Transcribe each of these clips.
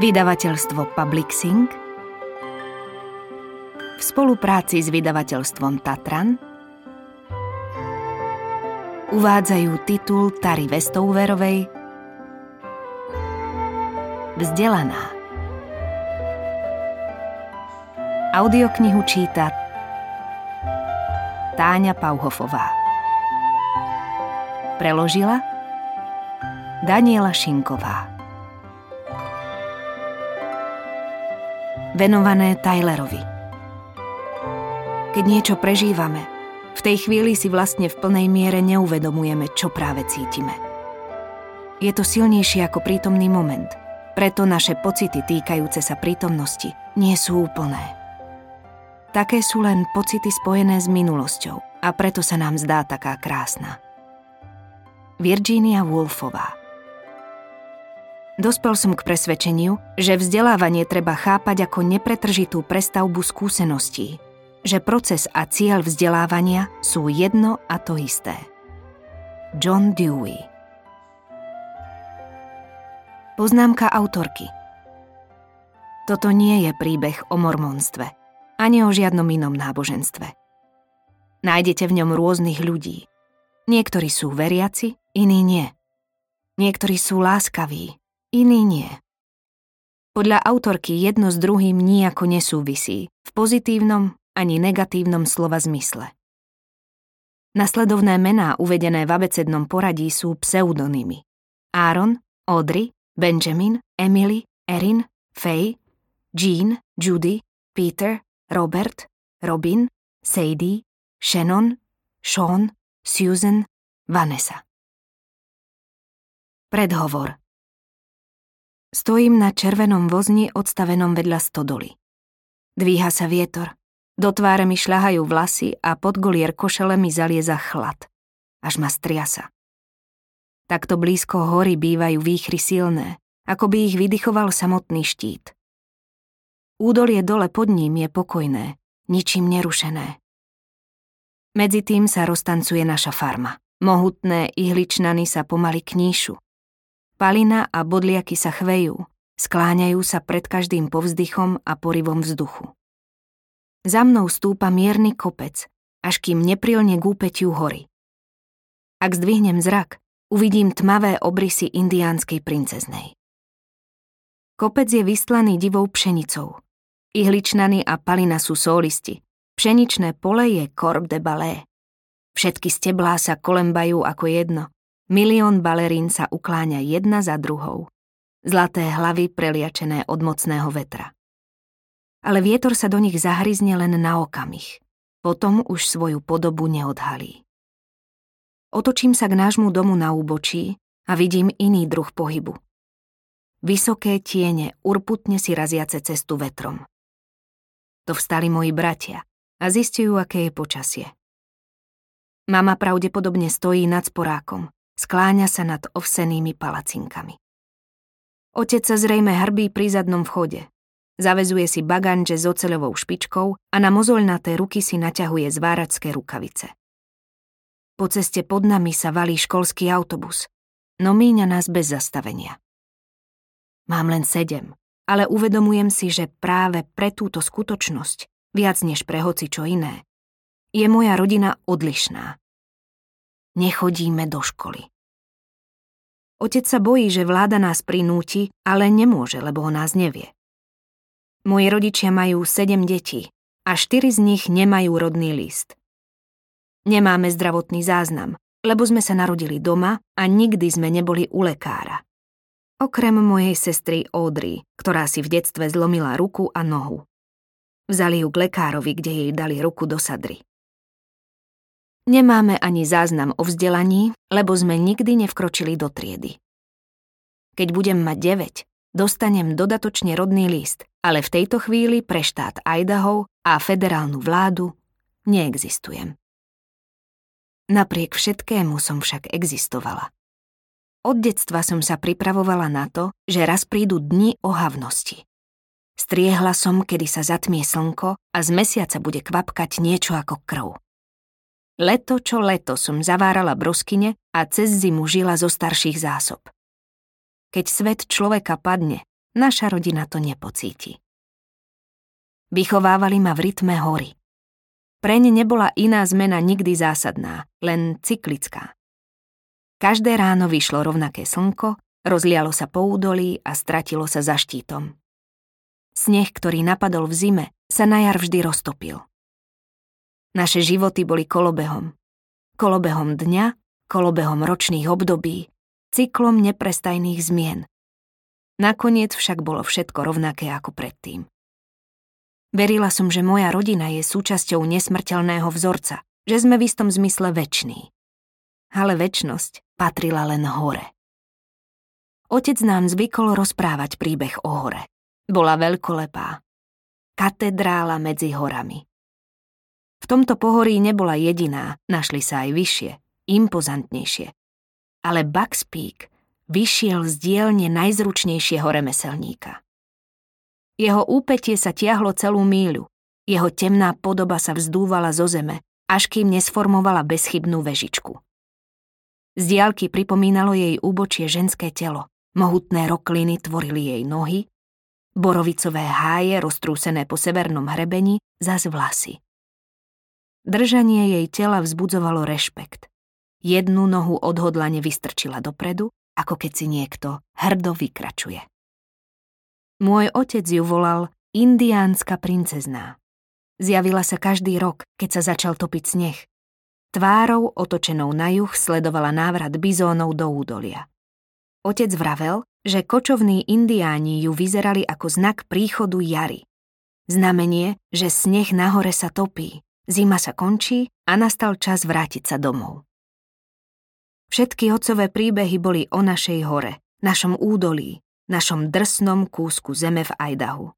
Vydavateľstvo Publixing v spolupráci s vydavateľstvom Tatran uvádzajú titul Tary Westouverovej Vzdelaná. Audioknihu číta Táňa Pauhofová. Preložila Daniela Šinková. Venované Tylerovi. Keď niečo prežívame, v tej chvíli si vlastne v plnej miere neuvedomujeme, čo práve cítime. Je to silnejšie ako prítomný moment, preto naše pocity týkajúce sa prítomnosti nie sú úplné. Také sú len pocity spojené s minulosťou a preto sa nám zdá taká krásna. Virginia Woolfová Dospel som k presvedčeniu, že vzdelávanie treba chápať ako nepretržitú prestavbu skúseností, že proces a cieľ vzdelávania sú jedno a to isté. John Dewey Poznámka autorky Toto nie je príbeh o mormonstve, ani o žiadnom inom náboženstve. Nájdete v ňom rôznych ľudí. Niektorí sú veriaci, iní nie. Niektorí sú láskaví, iný nie. Podľa autorky jedno s druhým nijako nesúvisí, v pozitívnom ani negatívnom slova zmysle. Nasledovné mená uvedené v abecednom poradí sú pseudonymy. Aaron, Audrey, Benjamin, Emily, Erin, Faye, Jean, Judy, Peter, Robert, Robin, Sadie, Shannon, Sean, Susan, Vanessa. Predhovor Stojím na červenom vozni odstavenom vedľa stodoly. Dvíha sa vietor. Do tváre mi šľahajú vlasy a pod golier košele mi zalieza chlad. Až ma striasa. Takto blízko hory bývajú výchry silné, ako by ich vydychoval samotný štít. Údolie dole pod ním je pokojné, ničím nerušené. Medzi tým sa roztancuje naša farma. Mohutné ihličnany sa pomaly kníšu. Palina a bodliaky sa chvejú, skláňajú sa pred každým povzdychom a porivom vzduchu. Za mnou stúpa mierny kopec, až kým neprilne k úpetiu hory. Ak zdvihnem zrak, uvidím tmavé obrysy indiánskej princeznej. Kopec je vystlaný divou pšenicou. Ihličnany a palina sú solisti. Pšeničné pole je corp de balé. Všetky steblá sa kolembajú ako jedno Milión balerín sa ukláňa jedna za druhou. Zlaté hlavy preliačené od mocného vetra. Ale vietor sa do nich zahryzne len na okamih. Potom už svoju podobu neodhalí. Otočím sa k nášmu domu na úbočí a vidím iný druh pohybu. Vysoké tiene urputne si raziace cestu vetrom. To vstali moji bratia a zistujú, aké je počasie. Mama pravdepodobne stojí nad sporákom Skláňa sa nad ovsenými palacinkami. Otec sa zrejme hrbí pri zadnom vchode. Zavezuje si baganže s oceľovou špičkou a na mozoľnaté ruky si naťahuje zváračské rukavice. Po ceste pod nami sa valí školský autobus, no míňa nás bez zastavenia. Mám len sedem, ale uvedomujem si, že práve pre túto skutočnosť, viac než pre hoci čo iné, je moja rodina odlišná nechodíme do školy. Otec sa bojí, že vláda nás prinúti, ale nemôže, lebo o nás nevie. Moji rodičia majú sedem detí a štyri z nich nemajú rodný list. Nemáme zdravotný záznam, lebo sme sa narodili doma a nikdy sme neboli u lekára. Okrem mojej sestry Audrey, ktorá si v detstve zlomila ruku a nohu. Vzali ju k lekárovi, kde jej dali ruku do sadry. Nemáme ani záznam o vzdelaní, lebo sme nikdy nevkročili do triedy. Keď budem mať 9, dostanem dodatočne rodný list, ale v tejto chvíli pre štát Idaho a federálnu vládu neexistujem. Napriek všetkému som však existovala. Od detstva som sa pripravovala na to, že raz prídu dni ohavnosti. Striehla som, kedy sa zatmie slnko a z mesiaca bude kvapkať niečo ako krv. Leto čo leto som zavárala broskyne a cez zimu žila zo starších zásob. Keď svet človeka padne, naša rodina to nepocíti. Vychovávali ma v rytme hory. Preň nebola iná zmena nikdy zásadná, len cyklická. Každé ráno vyšlo rovnaké slnko, rozlialo sa po údolí a stratilo sa za štítom. Sneh, ktorý napadol v zime, sa na jar vždy roztopil. Naše životy boli kolobehom. Kolobehom dňa, kolobehom ročných období, cyklom neprestajných zmien. Nakoniec však bolo všetko rovnaké ako predtým. Verila som, že moja rodina je súčasťou nesmrteľného vzorca, že sme v istom zmysle väčší. Ale väčnosť patrila len hore. Otec nám zvykol rozprávať príbeh o hore. Bola veľkolepá. Katedrála medzi horami. V tomto pohorí nebola jediná, našli sa aj vyššie, impozantnejšie. Ale Bucks Peak vyšiel z dielne najzručnejšieho remeselníka. Jeho úpetie sa tiahlo celú míľu. Jeho temná podoba sa vzdúvala zo zeme, až kým nesformovala bezchybnú vežičku. Z diálky pripomínalo jej úbočie ženské telo. Mohutné rokliny tvorili jej nohy, borovicové háje roztrúsené po severnom hrebení, zas vlasy. Držanie jej tela vzbudzovalo rešpekt. Jednu nohu odhodlane vystrčila dopredu, ako keď si niekto hrdo vykračuje. Môj otec ju volal indiánska princezná. Zjavila sa každý rok, keď sa začal topiť sneh. Tvárou otočenou na juh sledovala návrat bizónov do údolia. Otec vravel, že kočovní indiáni ju vyzerali ako znak príchodu jary. Znamenie, že sneh nahore sa topí, zima sa končí a nastal čas vrátiť sa domov. Všetky otcové príbehy boli o našej hore, našom údolí, našom drsnom kúsku zeme v Idahu.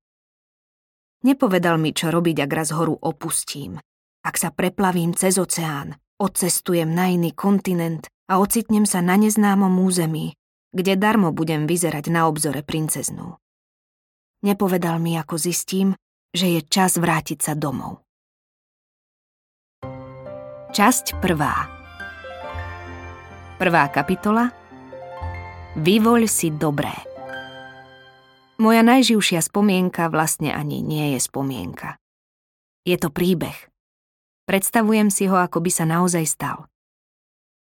Nepovedal mi, čo robiť, ak raz horu opustím. Ak sa preplavím cez oceán, odcestujem na iný kontinent a ocitnem sa na neznámom území, kde darmo budem vyzerať na obzore princeznú. Nepovedal mi, ako zistím, že je čas vrátiť sa domov. Časť prvá Prvá kapitola Vyvoľ si dobré. Moja najživšia spomienka vlastne ani nie je spomienka. Je to príbeh. Predstavujem si ho, ako by sa naozaj stal.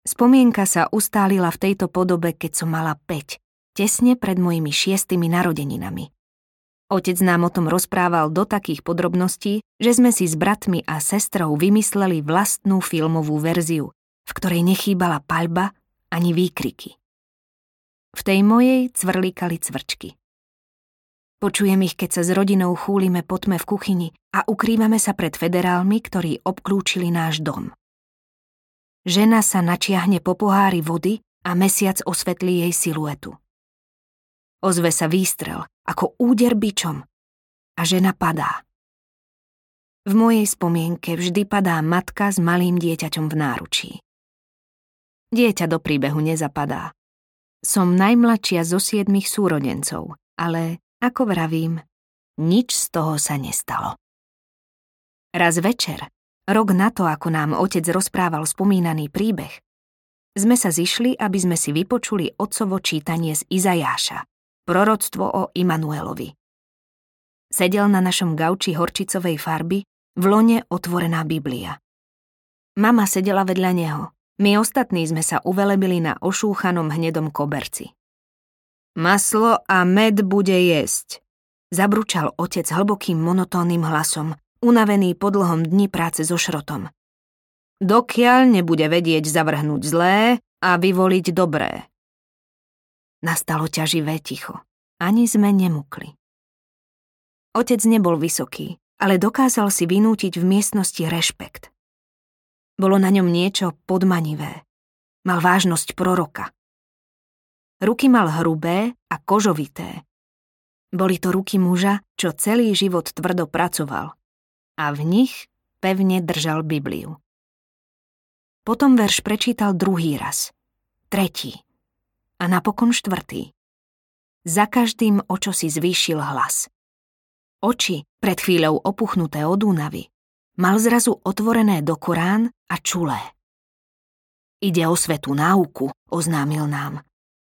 Spomienka sa ustálila v tejto podobe, keď som mala 5, tesne pred mojimi šiestými narodeninami. Otec nám o tom rozprával do takých podrobností, že sme si s bratmi a sestrou vymysleli vlastnú filmovú verziu, v ktorej nechýbala paľba ani výkriky. V tej mojej cvrlikali cvrčky. Počujem ich, keď sa s rodinou chúlime po tme v kuchyni a ukrývame sa pred federálmi, ktorí obklúčili náš dom. Žena sa načiahne po pohári vody a mesiac osvetlí jej siluetu. Ozve sa výstrel, ako úder bičom a žena padá. V mojej spomienke vždy padá matka s malým dieťaťom v náručí. Dieťa do príbehu nezapadá. Som najmladšia zo siedmých súrodencov, ale ako vravím, nič z toho sa nestalo. Raz večer, rok na to, ako nám otec rozprával spomínaný príbeh, sme sa zišli, aby sme si vypočuli otcovo čítanie z Izajáša, proroctvo o Imanuelovi. Sedel na našom gauči horčicovej farby, v lone otvorená Biblia. Mama sedela vedľa neho, my ostatní sme sa uvelebili na ošúchanom hnedom koberci. Maslo a med bude jesť, zabručal otec hlbokým monotónnym hlasom, unavený po dlhom dni práce so šrotom. Dokiaľ nebude vedieť zavrhnúť zlé a vyvoliť dobré. Nastalo ťaživé ticho. Ani sme nemukli. Otec nebol vysoký, ale dokázal si vynútiť v miestnosti rešpekt. Bolo na ňom niečo podmanivé. Mal vážnosť proroka. Ruky mal hrubé a kožovité. Boli to ruky muža, čo celý život tvrdo pracoval. A v nich pevne držal Bibliu. Potom verš prečítal druhý raz, tretí a napokon štvrtý. Za každým o čo si zvýšil hlas. Oči, pred chvíľou opuchnuté od únavy, mal zrazu otvorené do Korán a čulé. Ide o svetú náuku, oznámil nám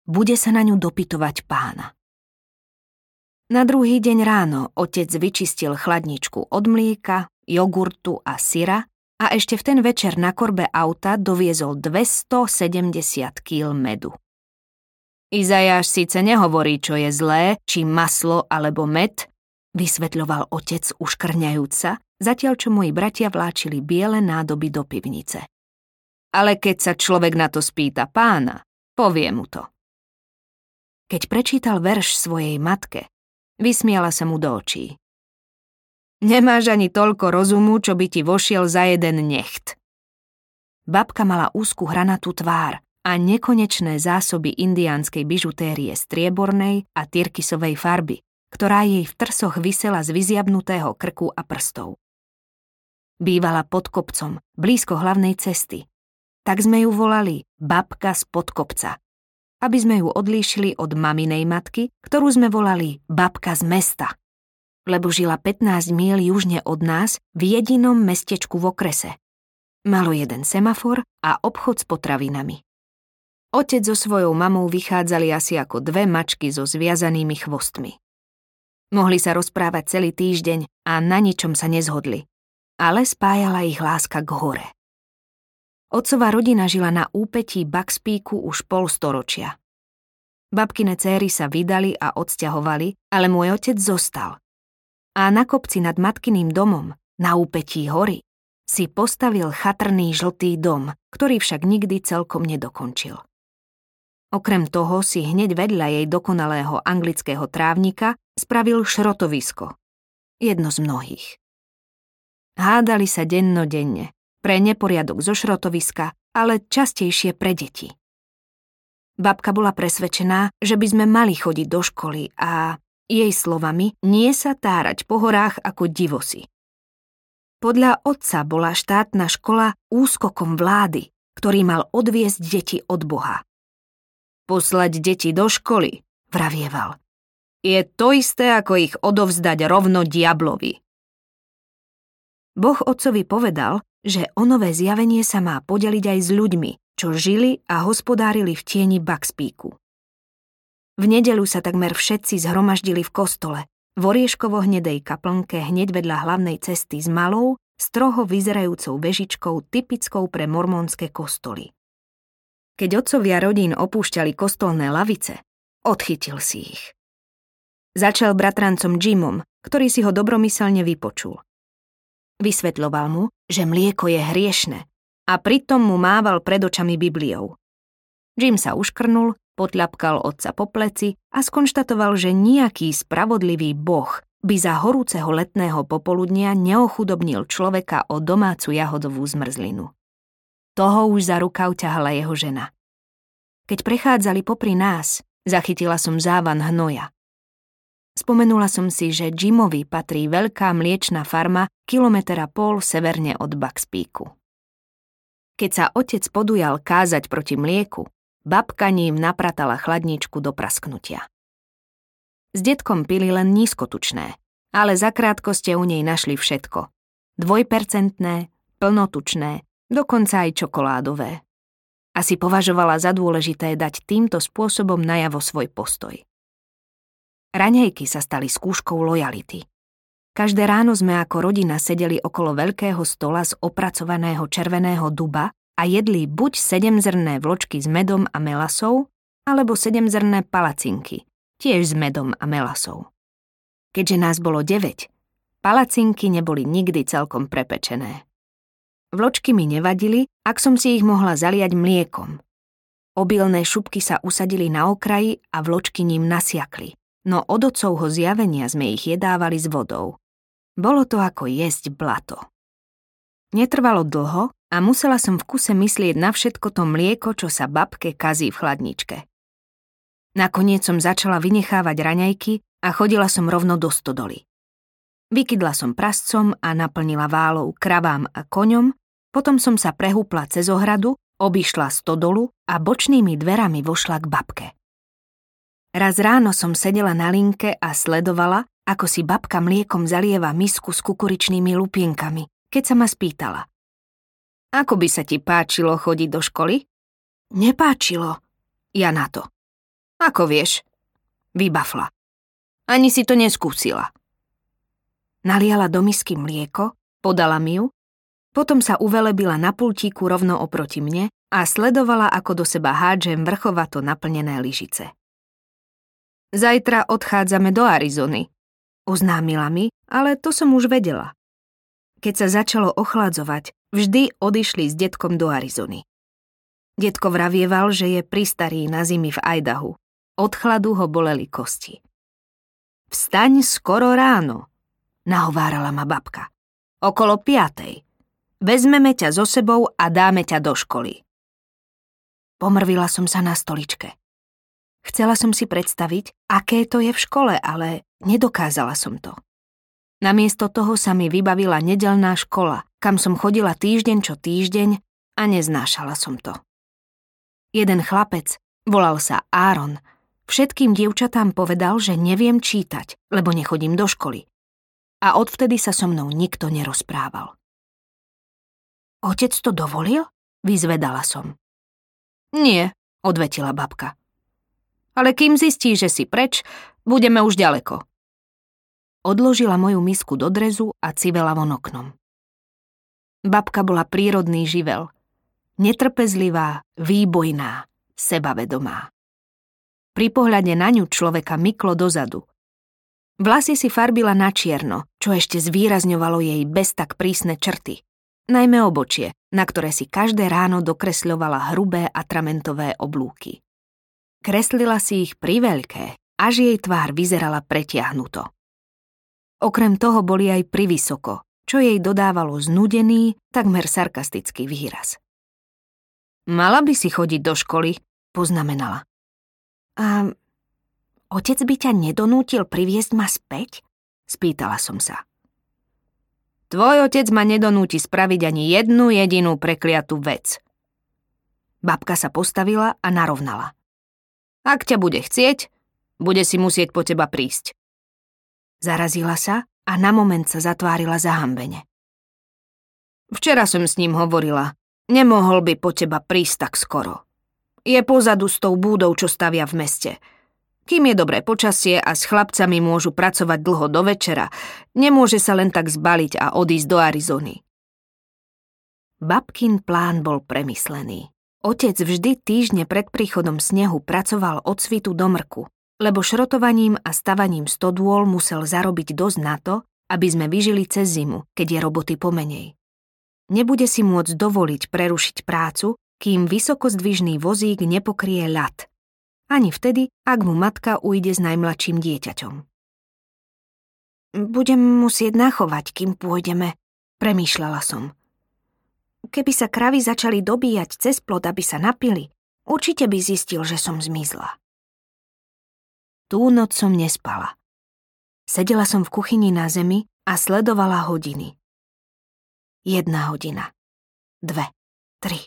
bude sa na ňu dopytovať pána. Na druhý deň ráno otec vyčistil chladničku od mlieka, jogurtu a syra a ešte v ten večer na korbe auta doviezol 270 kg medu. Izajáš síce nehovorí, čo je zlé, či maslo alebo med, vysvetľoval otec uškrňajúca, zatiaľ čo moji bratia vláčili biele nádoby do pivnice. Ale keď sa človek na to spýta pána, povie mu to. Keď prečítal verš svojej matke, Vysmiala sa mu do očí. Nemáš ani toľko rozumu, čo by ti vošiel za jeden necht. Babka mala úzku hranatú tvár a nekonečné zásoby indiánskej bižutérie striebornej a tyrkisovej farby, ktorá jej v trsoch vysela z vyziabnutého krku a prstov. Bývala pod kopcom, blízko hlavnej cesty. Tak sme ju volali babka z podkopca aby sme ju odlíšili od maminej matky, ktorú sme volali babka z mesta. Lebo žila 15 míl južne od nás v jedinom mestečku v okrese. Malo jeden semafor a obchod s potravinami. Otec so svojou mamou vychádzali asi ako dve mačky so zviazanými chvostmi. Mohli sa rozprávať celý týždeň a na ničom sa nezhodli, ale spájala ich láska k hore. Otcová rodina žila na úpetí Buckspíku už pol storočia. Babkine céry sa vydali a odsťahovali, ale môj otec zostal. A na kopci nad matkyným domom, na úpetí hory, si postavil chatrný žltý dom, ktorý však nikdy celkom nedokončil. Okrem toho si hneď vedľa jej dokonalého anglického trávnika spravil šrotovisko. Jedno z mnohých. Hádali sa dennodenne, pre neporiadok zo šrotoviska, ale častejšie pre deti. Babka bola presvedčená, že by sme mali chodiť do školy a jej slovami nie sa tárať po horách ako divosi. Podľa otca bola štátna škola úskokom vlády, ktorý mal odviesť deti od Boha. Poslať deti do školy, vravieval. Je to isté, ako ich odovzdať rovno diablovi. Boh otcovi povedal, že o nové zjavenie sa má podeliť aj s ľuďmi, čo žili a hospodárili v tieni Baxpíku. V nedelu sa takmer všetci zhromaždili v kostole, v orieškovo-hnedej kaplnke hneď vedľa hlavnej cesty s malou, stroho vyzerajúcou vežičkou typickou pre mormonské kostoly. Keď otcovia rodín opúšťali kostolné lavice, odchytil si ich. Začal bratrancom Jimom, ktorý si ho dobromyselne vypočul. Vysvetľoval mu, že mlieko je hriešne a pritom mu mával pred očami Bibliou. Jim sa uškrnul, potľapkal otca po pleci a skonštatoval, že nejaký spravodlivý boh by za horúceho letného popoludnia neochudobnil človeka o domácu jahodovú zmrzlinu. Toho už za rukav ťahala jeho žena. Keď prechádzali popri nás, zachytila som závan hnoja. Spomenula som si, že Jimovi patrí veľká mliečna farma kilometra pol severne od Buckspíku. Keď sa otec podujal kázať proti mlieku, babka ním napratala chladničku do prasknutia. S detkom pili len nízkotučné, ale zakrátko ste u nej našli všetko. Dvojpercentné, plnotučné, dokonca aj čokoládové. Asi považovala za dôležité dať týmto spôsobom najavo svoj postoj. Raňajky sa stali skúškou lojality. Každé ráno sme ako rodina sedeli okolo veľkého stola z opracovaného červeného duba a jedli buď sedemzrné vločky s medom a melasou, alebo sedemzrné palacinky, tiež s medom a melasou. Keďže nás bolo 9, palacinky neboli nikdy celkom prepečené. Vločky mi nevadili, ak som si ich mohla zaliať mliekom. Obilné šupky sa usadili na okraji a vločky ním nasiakli no od otcovho zjavenia sme ich jedávali s vodou. Bolo to ako jesť blato. Netrvalo dlho a musela som v kuse myslieť na všetko to mlieko, čo sa babke kazí v chladničke. Nakoniec som začala vynechávať raňajky a chodila som rovno do stodoly. Vykydla som prascom a naplnila válov kravám a koňom, potom som sa prehúpla cez ohradu, obišla stodolu a bočnými dverami vošla k babke. Raz ráno som sedela na linke a sledovala, ako si babka mliekom zalieva misku s kukuričnými lupienkami, keď sa ma spýtala. Ako by sa ti páčilo chodiť do školy? Nepáčilo. Ja na to. Ako vieš? Vybafla. Ani si to neskúsila. Naliala do misky mlieko, podala mi ju, potom sa uvelebila na pultíku rovno oproti mne a sledovala, ako do seba hádžem vrchovato naplnené lyžice. Zajtra odchádzame do Arizony, oznámila mi, ale to som už vedela. Keď sa začalo ochladzovať, vždy odišli s detkom do Arizony. Detko vravieval, že je pristarý na zimy v Idahu. Od chladu ho boleli kosti. Vstaň skoro ráno, nahovárala ma babka. Okolo piatej. Vezmeme ťa so sebou a dáme ťa do školy. Pomrvila som sa na stoličke. Chcela som si predstaviť, aké to je v škole, ale nedokázala som to. Namiesto toho sa mi vybavila nedelná škola, kam som chodila týždeň čo týždeň a neznášala som to. Jeden chlapec, volal sa Áron, všetkým dievčatám povedal, že neviem čítať, lebo nechodím do školy a odvtedy sa so mnou nikto nerozprával. Otec to dovolil? Vyzvedala som. Nie, odvetila babka. Ale kým zistí, že si preč, budeme už ďaleko. Odložila moju misku do drezu a civela von oknom. Babka bola prírodný živel. Netrpezlivá, výbojná, sebavedomá. Pri pohľade na ňu človeka myklo dozadu – Vlasy si farbila na čierno, čo ešte zvýrazňovalo jej bez tak prísne črty. Najmä obočie, na ktoré si každé ráno dokresľovala hrubé atramentové oblúky. Kreslila si ich priveľké, až jej tvár vyzerala pretiahnuto. Okrem toho boli aj privysoko, čo jej dodávalo znudený, takmer sarkastický výraz. Mala by si chodiť do školy, poznamenala. A Otec by ťa nedonútil priviesť ma späť? Spýtala som sa. Tvoj otec ma nedonúti spraviť ani jednu jedinú prekliatú vec. Babka sa postavila a narovnala. Ak ťa bude chcieť, bude si musieť po teba prísť. Zarazila sa a na moment sa zatvárila zahambene. Včera som s ním hovorila. Nemohol by po teba prísť tak skoro. Je pozadu s tou búdou, čo stavia v meste – kým je dobré počasie a s chlapcami môžu pracovať dlho do večera, nemôže sa len tak zbaliť a odísť do Arizony. Babkin plán bol premyslený. Otec vždy týždne pred príchodom snehu pracoval od svitu do mrku, lebo šrotovaním a stavaním stodôl musel zarobiť dosť na to, aby sme vyžili cez zimu, keď je roboty pomenej. Nebude si môcť dovoliť prerušiť prácu, kým vysokozdvižný vozík nepokrie ľad ani vtedy, ak mu matka ujde s najmladším dieťaťom. Budem musieť nachovať, kým pôjdeme, premýšľala som. Keby sa kravy začali dobíjať cez plod, aby sa napili, určite by zistil, že som zmizla. Tú noc som nespala. Sedela som v kuchyni na zemi a sledovala hodiny. Jedna hodina. Dve. Tri.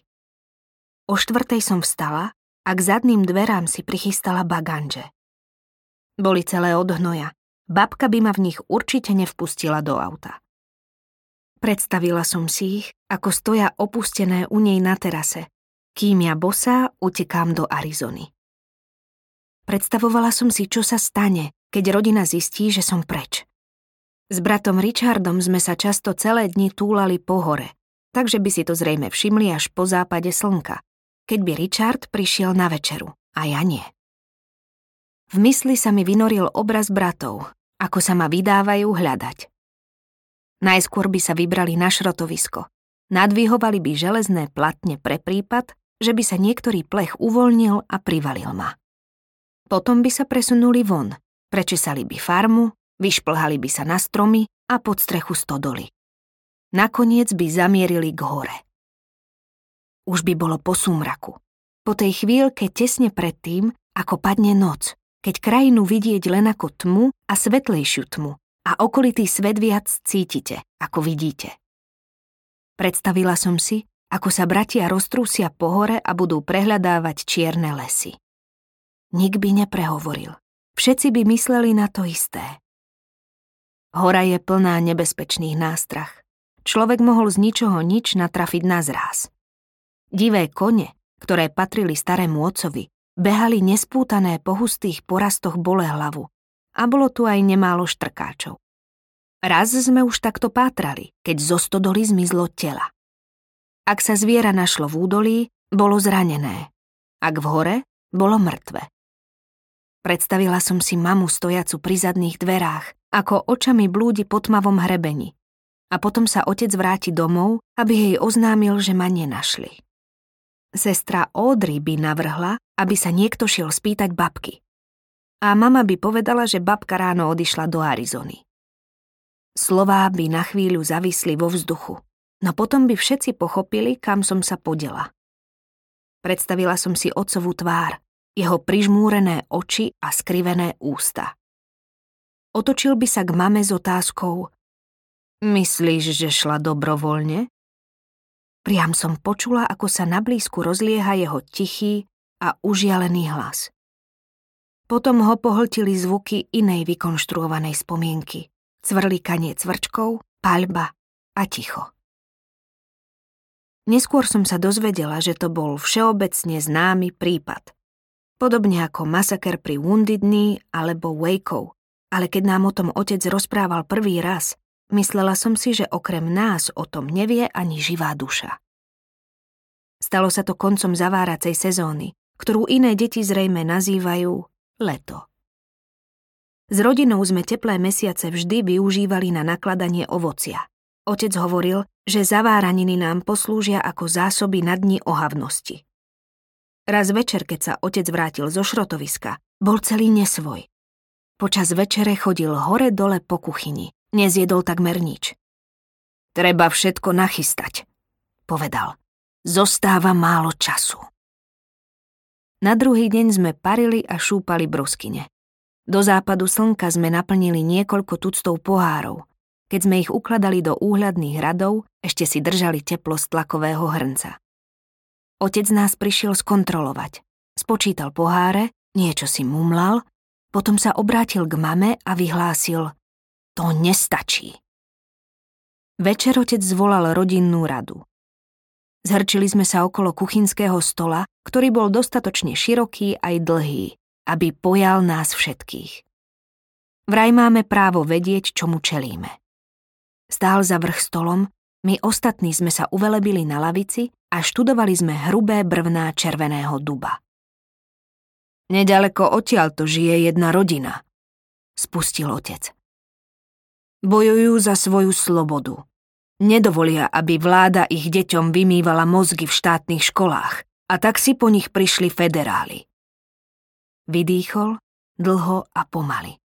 O štvrtej som vstala a k zadným dverám si prichystala baganže. Boli celé od hnoja. Babka by ma v nich určite nevpustila do auta. Predstavila som si ich, ako stoja opustené u nej na terase, kým ja bosá utekám do Arizony. Predstavovala som si, čo sa stane, keď rodina zistí, že som preč. S bratom Richardom sme sa často celé dni túlali po hore, takže by si to zrejme všimli až po západe slnka keď by Richard prišiel na večeru a ja nie. V mysli sa mi vynoril obraz bratov, ako sa ma vydávajú hľadať. Najskôr by sa vybrali na šrotovisko. Nadvihovali by železné platne pre prípad, že by sa niektorý plech uvoľnil a privalil ma. Potom by sa presunuli von, prečesali by farmu, vyšplhali by sa na stromy a pod strechu stodoly. Nakoniec by zamierili k hore. Už by bolo po súmraku. Po tej chvíľke tesne predtým, ako padne noc, keď krajinu vidieť len ako tmu a svetlejšiu tmu a okolitý svet viac cítite, ako vidíte. Predstavila som si, ako sa bratia roztrúsia po hore a budú prehľadávať čierne lesy. Nik by neprehovoril. Všetci by mysleli na to isté. Hora je plná nebezpečných nástrach. Človek mohol z ničoho nič natrafiť na zráz. Divé kone, ktoré patrili starému otcovi, behali nespútané po hustých porastoch bole hlavu a bolo tu aj nemálo štrkáčov. Raz sme už takto pátrali, keď zo stodoly zmizlo tela. Ak sa zviera našlo v údolí, bolo zranené. Ak v hore, bolo mŕtve. Predstavila som si mamu stojacu pri zadných dverách, ako očami blúdi po tmavom hrebeni. A potom sa otec vráti domov, aby jej oznámil, že ma nenašli. Sestra Audrey by navrhla, aby sa niekto šiel spýtať babky. A mama by povedala, že babka ráno odišla do Arizony. Slová by na chvíľu zavisli vo vzduchu, no potom by všetci pochopili, kam som sa podela. Predstavila som si otcovú tvár, jeho prižmúrené oči a skrivené ústa. Otočil by sa k mame s otázkou Myslíš, že šla dobrovoľne? Priam som počula, ako sa na blízku rozlieha jeho tichý a užialený hlas. Potom ho pohltili zvuky inej vykonštruovanej spomienky. Cvrlikanie cvrčkov, paľba a ticho. Neskôr som sa dozvedela, že to bol všeobecne známy prípad. Podobne ako masaker pri Wounded Knee alebo Wakeov. Ale keď nám o tom otec rozprával prvý raz, Myslela som si, že okrem nás o tom nevie ani živá duša. Stalo sa to koncom zaváracej sezóny, ktorú iné deti zrejme nazývajú leto. S rodinou sme teplé mesiace vždy využívali na nakladanie ovocia. Otec hovoril, že zaváraniny nám poslúžia ako zásoby na dni ohavnosti. Raz večer, keď sa otec vrátil zo šrotoviska, bol celý nesvoj. Počas večere chodil hore-dole po kuchyni. Nezjedol takmer nič. Treba všetko nachystať, povedal. Zostáva málo času. Na druhý deň sme parili a šúpali broskyne. Do západu slnka sme naplnili niekoľko tuctov pohárov. Keď sme ich ukladali do úhľadných radov, ešte si držali teplo z tlakového hrnca. Otec nás prišiel skontrolovať. Spočítal poháre, niečo si mumlal, potom sa obrátil k mame a vyhlásil to nestačí. Večer otec zvolal rodinnú radu. Zhrčili sme sa okolo kuchynského stola, ktorý bol dostatočne široký aj dlhý, aby pojal nás všetkých. Vraj máme právo vedieť, čomu čelíme. Stál za vrch stolom, my ostatní sme sa uvelebili na lavici a študovali sme hrubé brvná červeného duba. Nedaleko odtiaľ to žije jedna rodina, spustil otec. Bojujú za svoju slobodu. Nedovolia, aby vláda ich deťom vymývala mozgy v štátnych školách a tak si po nich prišli federáli. Vydýchol dlho a pomaly.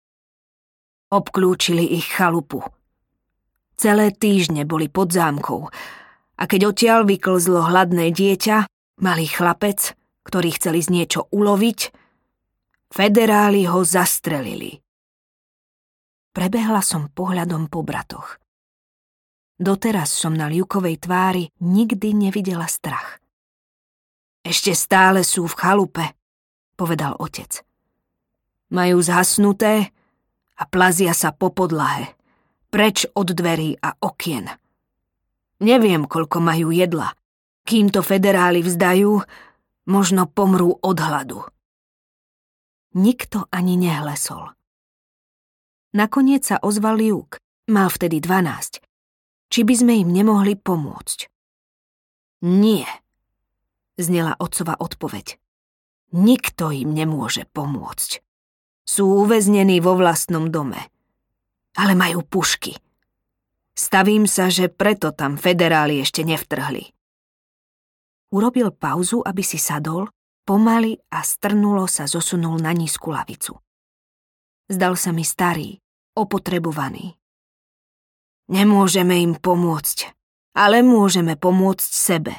Obklúčili ich chalupu. Celé týždne boli pod zámkou a keď odtiaľ vyklzlo hladné dieťa, malý chlapec, ktorý chceli z niečo uloviť, federáli ho zastrelili. Prebehla som pohľadom po bratoch. Doteraz som na Liukovej tvári nikdy nevidela strach. Ešte stále sú v chalupe, povedal otec. Majú zhasnuté a plazia sa po podlahe, preč od dverí a okien. Neviem, koľko majú jedla. Kým to federáli vzdajú, možno pomrú od hladu. Nikto ani nehlesol. Nakoniec sa ozval Luke. Mal vtedy 12. Či by sme im nemohli pomôcť? Nie, znela otcova odpoveď. Nikto im nemôže pomôcť. Sú uväznení vo vlastnom dome. Ale majú pušky. Stavím sa, že preto tam federáli ešte nevtrhli. Urobil pauzu, aby si sadol, pomaly a strnulo sa zosunul na nízku lavicu. Zdal sa mi starý, opotrebovaní. Nemôžeme im pomôcť, ale môžeme pomôcť sebe.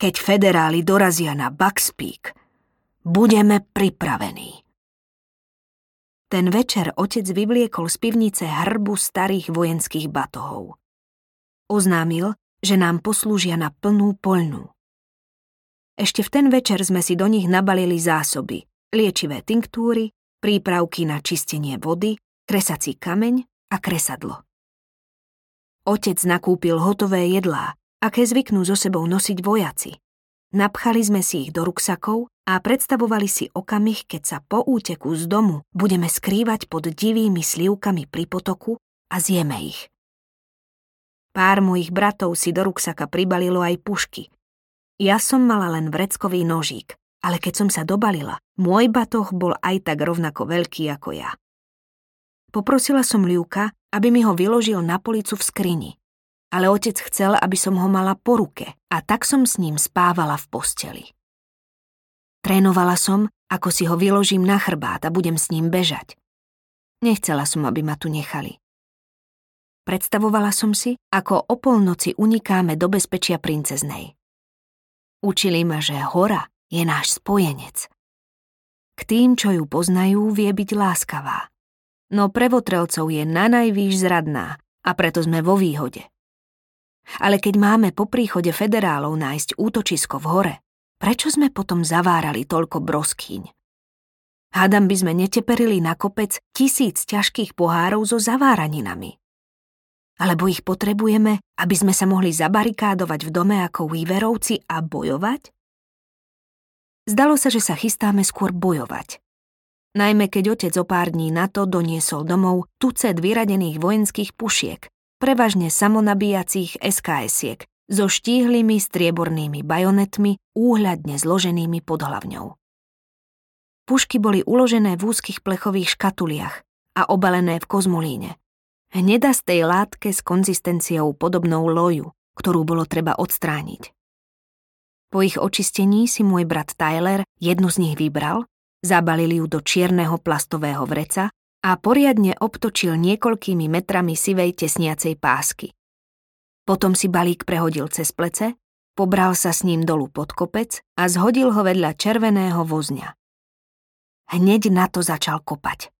Keď federáli dorazia na Buckspeak, budeme pripravení. Ten večer otec vyvliekol z pivnice hrbu starých vojenských batohov. Oznámil, že nám poslúžia na plnú poľnú. Ešte v ten večer sme si do nich nabalili zásoby, liečivé tinktúry, prípravky na čistenie vody, kresací kameň a kresadlo. Otec nakúpil hotové jedlá, aké zvyknú so sebou nosiť vojaci. napchali sme si ich do ruksakov a predstavovali si okamih, keď sa po úteku z domu budeme skrývať pod divými slivkami pri potoku a zjeme ich. Pár mojich bratov si do ruksaka pribalilo aj pušky. Ja som mala len vreckový nožík, ale keď som sa dobalila, môj batoh bol aj tak rovnako veľký ako ja. Poprosila som Liuka, aby mi ho vyložil na policu v skrini. Ale otec chcel, aby som ho mala po ruke a tak som s ním spávala v posteli. Trénovala som, ako si ho vyložím na chrbát a budem s ním bežať. Nechcela som, aby ma tu nechali. Predstavovala som si, ako o polnoci unikáme do bezpečia princeznej. Učili ma, že hora je náš spojenec. K tým, čo ju poznajú, vie byť láskavá no pre votrelcov je na najvýš zradná a preto sme vo výhode. Ale keď máme po príchode federálov nájsť útočisko v hore, prečo sme potom zavárali toľko broskýň? Hádam by sme neteperili na kopec tisíc ťažkých pohárov so zaváraninami. Alebo ich potrebujeme, aby sme sa mohli zabarikádovať v dome ako Weaverovci a bojovať? Zdalo sa, že sa chystáme skôr bojovať, najmä keď otec o pár dní na to doniesol domov tucet vyradených vojenských pušiek, prevažne samonabíjacích SKS-iek, so štíhlými striebornými bajonetmi úhľadne zloženými pod hlavňou. Pušky boli uložené v úzkých plechových škatuliach a obalené v kozmolíne. Hnedastej látke s konzistenciou podobnou loju, ktorú bolo treba odstrániť. Po ich očistení si môj brat Tyler jednu z nich vybral Zabalili ju do čierneho plastového vreca a poriadne obtočil niekoľkými metrami sivej tesniacej pásky. Potom si balík prehodil cez plece, pobral sa s ním dolu pod kopec a zhodil ho vedľa červeného vozňa. Hneď na to začal kopať.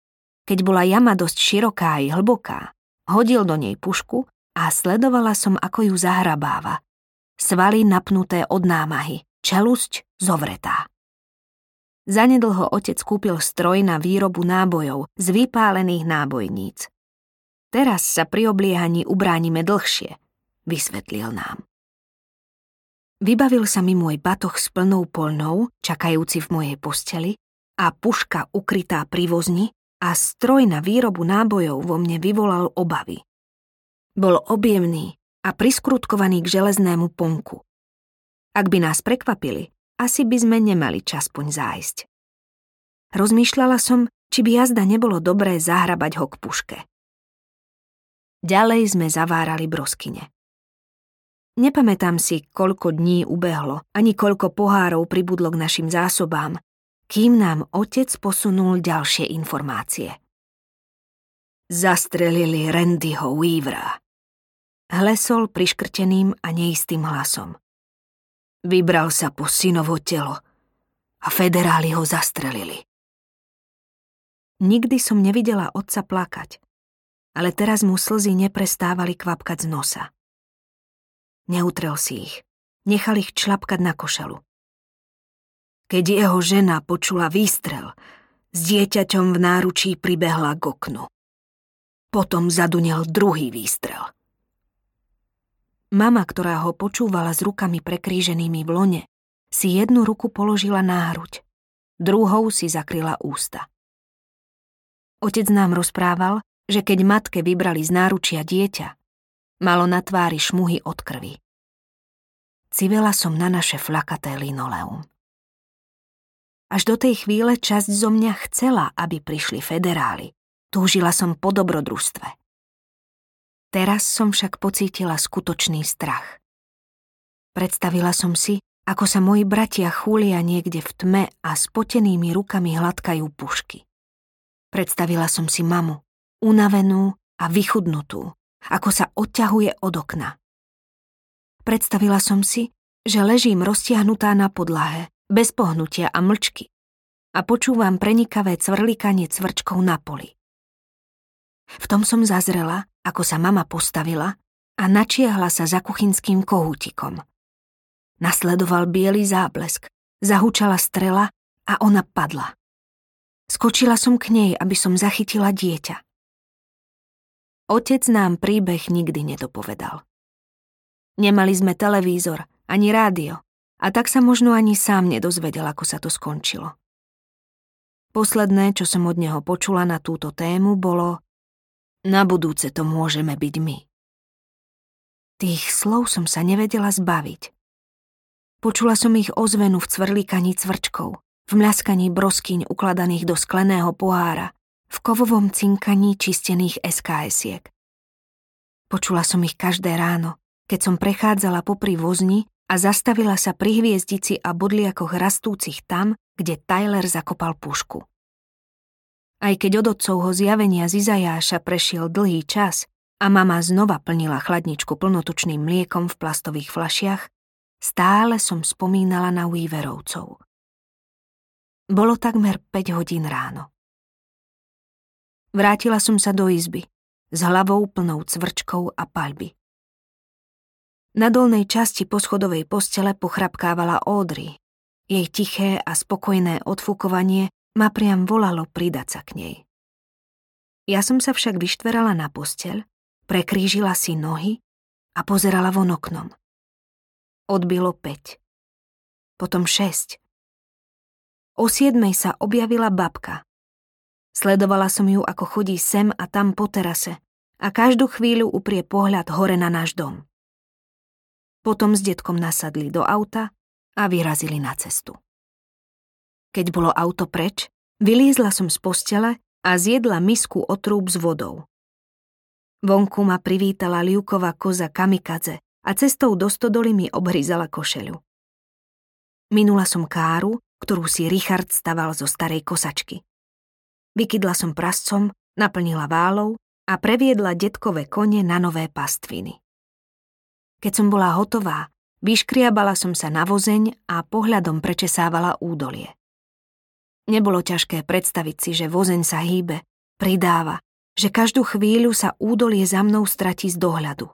Keď bola jama dosť široká i hlboká, hodil do nej pušku a sledovala som, ako ju zahrabáva. Svaly napnuté od námahy, čelusť zovretá. Zanedlho otec kúpil stroj na výrobu nábojov z vypálených nábojníc. Teraz sa pri obliehaní ubránime dlhšie, vysvetlil nám. Vybavil sa mi môj batoh s plnou polnou, čakajúci v mojej posteli, a puška ukrytá pri vozni a stroj na výrobu nábojov vo mne vyvolal obavy. Bol objemný a priskrutkovaný k železnému ponku. Ak by nás prekvapili, asi by sme nemali čas poň zájsť. Rozmýšľala som, či by jazda nebolo dobré zahrabať ho k puške. Ďalej sme zavárali broskyne. Nepamätám si, koľko dní ubehlo, ani koľko pohárov pribudlo k našim zásobám, kým nám otec posunul ďalšie informácie. Zastrelili Randyho Weavera. Hlesol priškrteným a neistým hlasom. Vybral sa po synovo telo a federáli ho zastrelili. Nikdy som nevidela otca plakať, ale teraz mu slzy neprestávali kvapkať z nosa. Neutrel si ich, nechal ich člapkať na košelu. Keď jeho žena počula výstrel, s dieťaťom v náručí pribehla k oknu. Potom zadunel druhý výstrel – Mama, ktorá ho počúvala s rukami prekríženými v lone, si jednu ruku položila na hruď, druhou si zakryla ústa. Otec nám rozprával, že keď matke vybrali z náručia dieťa, malo na tvári šmuhy od krvi. Civela som na naše flakaté linoleum. Až do tej chvíle časť zo mňa chcela, aby prišli federáli. Túžila som po dobrodružstve. Teraz som však pocítila skutočný strach. Predstavila som si, ako sa moji bratia chúlia niekde v tme a spotenými rukami hladkajú pušky. Predstavila som si mamu, unavenú a vychudnutú, ako sa odťahuje od okna. Predstavila som si, že ležím roztiahnutá na podlahe, bez pohnutia a mlčky a počúvam prenikavé cvrlikanie cvrčkov na poli. V tom som zazrela, ako sa mama postavila a načiahla sa za kuchynským kohútikom. Nasledoval biely záblesk, zahučala strela a ona padla. Skočila som k nej, aby som zachytila dieťa. Otec nám príbeh nikdy nedopovedal. Nemali sme televízor ani rádio a tak sa možno ani sám nedozvedel, ako sa to skončilo. Posledné, čo som od neho počula na túto tému, bolo na budúce to môžeme byť my. Tých slov som sa nevedela zbaviť. Počula som ich ozvenu v cvrlíkaní cvrčkov, v mľaskaní broskyň ukladaných do skleného pohára, v kovovom cinkaní čistených SKS-iek. Počula som ich každé ráno, keď som prechádzala popri vozni a zastavila sa pri hviezdici a bodliakoch rastúcich tam, kde Tyler zakopal pušku. Aj keď od otcovho zjavenia z Izajáša prešiel dlhý čas a mama znova plnila chladničku plnotučným mliekom v plastových flašiach, stále som spomínala na Weaverovcov. Bolo takmer 5 hodín ráno. Vrátila som sa do izby, s hlavou plnou cvrčkov a paľby. Na dolnej časti poschodovej postele pochrapkávala Audrey. Jej tiché a spokojné odfúkovanie ma priam volalo pridať sa k nej. Ja som sa však vyštverala na posteľ, prekrížila si nohy a pozerala von oknom. Odbilo 5. Potom 6. O siedmej sa objavila babka. Sledovala som ju, ako chodí sem a tam po terase a každú chvíľu uprie pohľad hore na náš dom. Potom s detkom nasadli do auta a vyrazili na cestu. Keď bolo auto preč, vyliezla som z postele a zjedla misku otrúb s vodou. Vonku ma privítala liuková koza kamikadze a cestou do stodoly mi obhryzala košelu. Minula som káru, ktorú si Richard staval zo starej kosačky. Vykydla som prascom, naplnila válov a previedla detkové kone na nové pastviny. Keď som bola hotová, vyškriabala som sa na vozeň a pohľadom prečesávala údolie. Nebolo ťažké predstaviť si, že vozeň sa hýbe, pridáva, že každú chvíľu sa údolie za mnou stratí z dohľadu.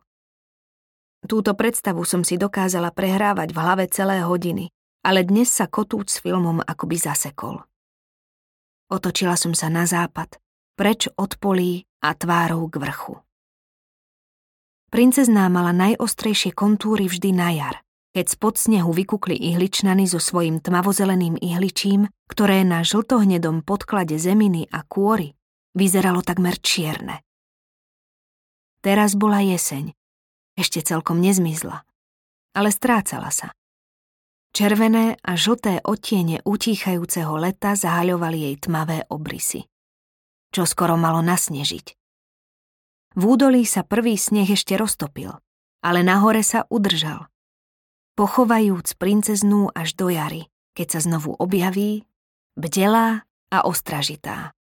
Túto predstavu som si dokázala prehrávať v hlave celé hodiny, ale dnes sa kotúč s filmom akoby zasekol. Otočila som sa na západ, preč od polí a tvárou k vrchu. Princezná mala najostrejšie kontúry vždy na jar, keď spod snehu vykukli ihličnany so svojím tmavozeleným ihličím, ktoré na žltohnedom podklade zeminy a kôry vyzeralo takmer čierne. Teraz bola jeseň. Ešte celkom nezmizla, ale strácala sa. Červené a žlté odtiene utíchajúceho leta zahaľovali jej tmavé obrysy. Čo skoro malo nasnežiť. V údolí sa prvý sneh ešte roztopil, ale nahore sa udržal. Pochovajúc princeznú až do jary, keď sa znovu objaví, bdelá a ostražitá.